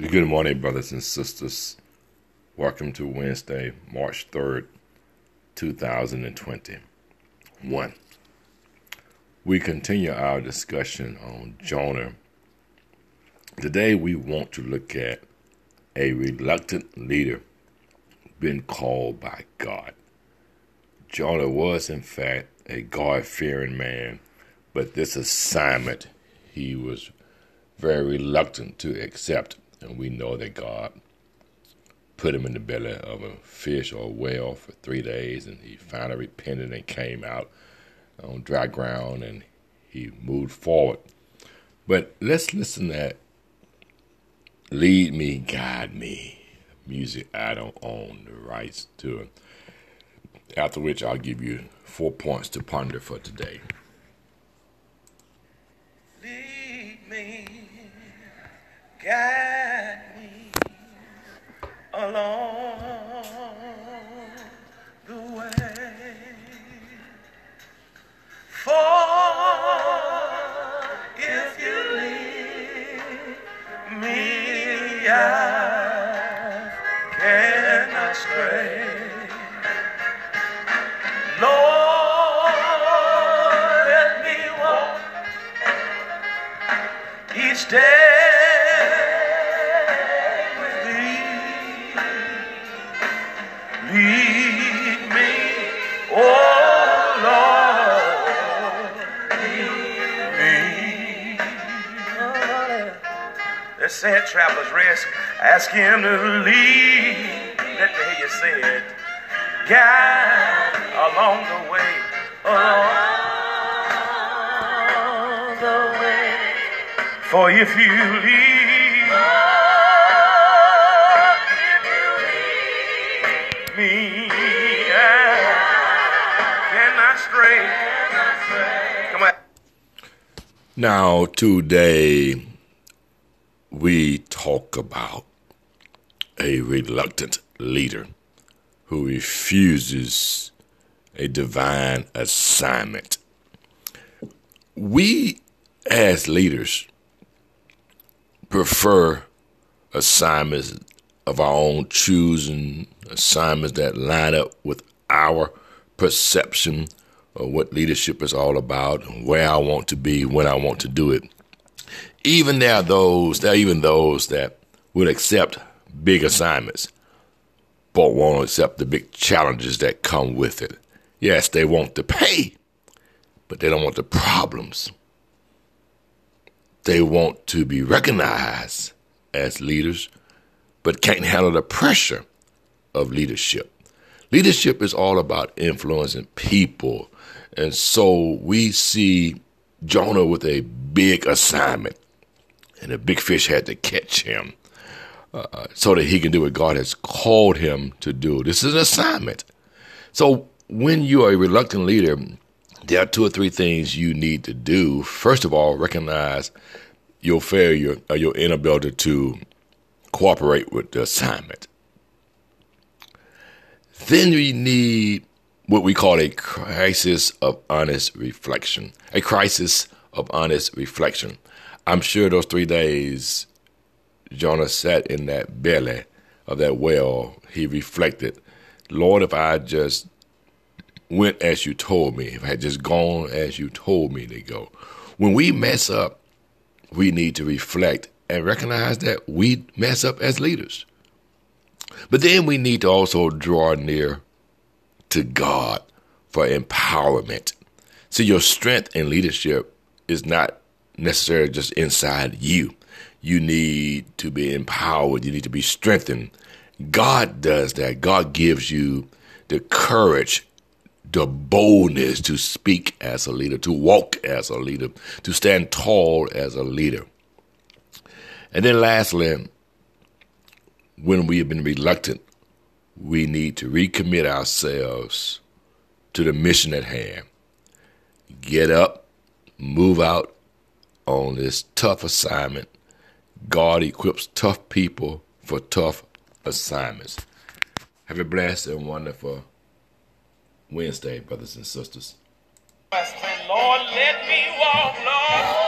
Good morning, brothers and sisters. Welcome to Wednesday, March 3rd, 2021. We continue our discussion on Jonah. Today, we want to look at a reluctant leader being called by God. Jonah was, in fact, a God fearing man, but this assignment he was very reluctant to accept and we know that God put him in the belly of a fish or a whale for three days, and he finally repented and came out on dry ground and he moved forward. But let's listen to that Lead Me, Guide Me, music I don't own the rights to. After which I'll give you four points to ponder for today. I cannot stray. Lord, let me walk each day. With Thee. Lead Let's say it, traveler's risk. Ask him to lead. Let me hear you say it. Guide along the way, oh. along the way. For if you lead me. Cannot stray. Come on. Now, today we talk about a reluctant leader who refuses a divine assignment. We, as leaders, prefer assignments of our own choosing, assignments that line up with our perception of what leadership is all about, where I want to be, when I want to do it. Even there are those, there are even those that will accept big assignments, but won't accept the big challenges that come with it. Yes, they want the pay, but they don't want the problems. They want to be recognized as leaders, but can't handle the pressure of leadership. Leadership is all about influencing people. And so we see Jonah with a big assignment, and a big fish had to catch him uh, so that he can do what God has called him to do. This is an assignment. So when you are a reluctant leader, there are two or three things you need to do. First of all, recognize your failure or your inability to cooperate with the assignment. Then we need what we call a crisis of honest reflection. A crisis of honest reflection. I'm sure those three days Jonah sat in that belly of that well, he reflected, Lord, if I just went as you told me, if I had just gone as you told me to go. When we mess up, we need to reflect and recognize that we mess up as leaders. But then we need to also draw near to God for empowerment. See, your strength and leadership is not necessarily just inside you. You need to be empowered, you need to be strengthened. God does that. God gives you the courage, the boldness to speak as a leader, to walk as a leader, to stand tall as a leader. And then lastly, when we have been reluctant, we need to recommit ourselves to the mission at hand. Get up, move out on this tough assignment. God equips tough people for tough assignments. Have a blessed and wonderful Wednesday, brothers and sisters. Lord.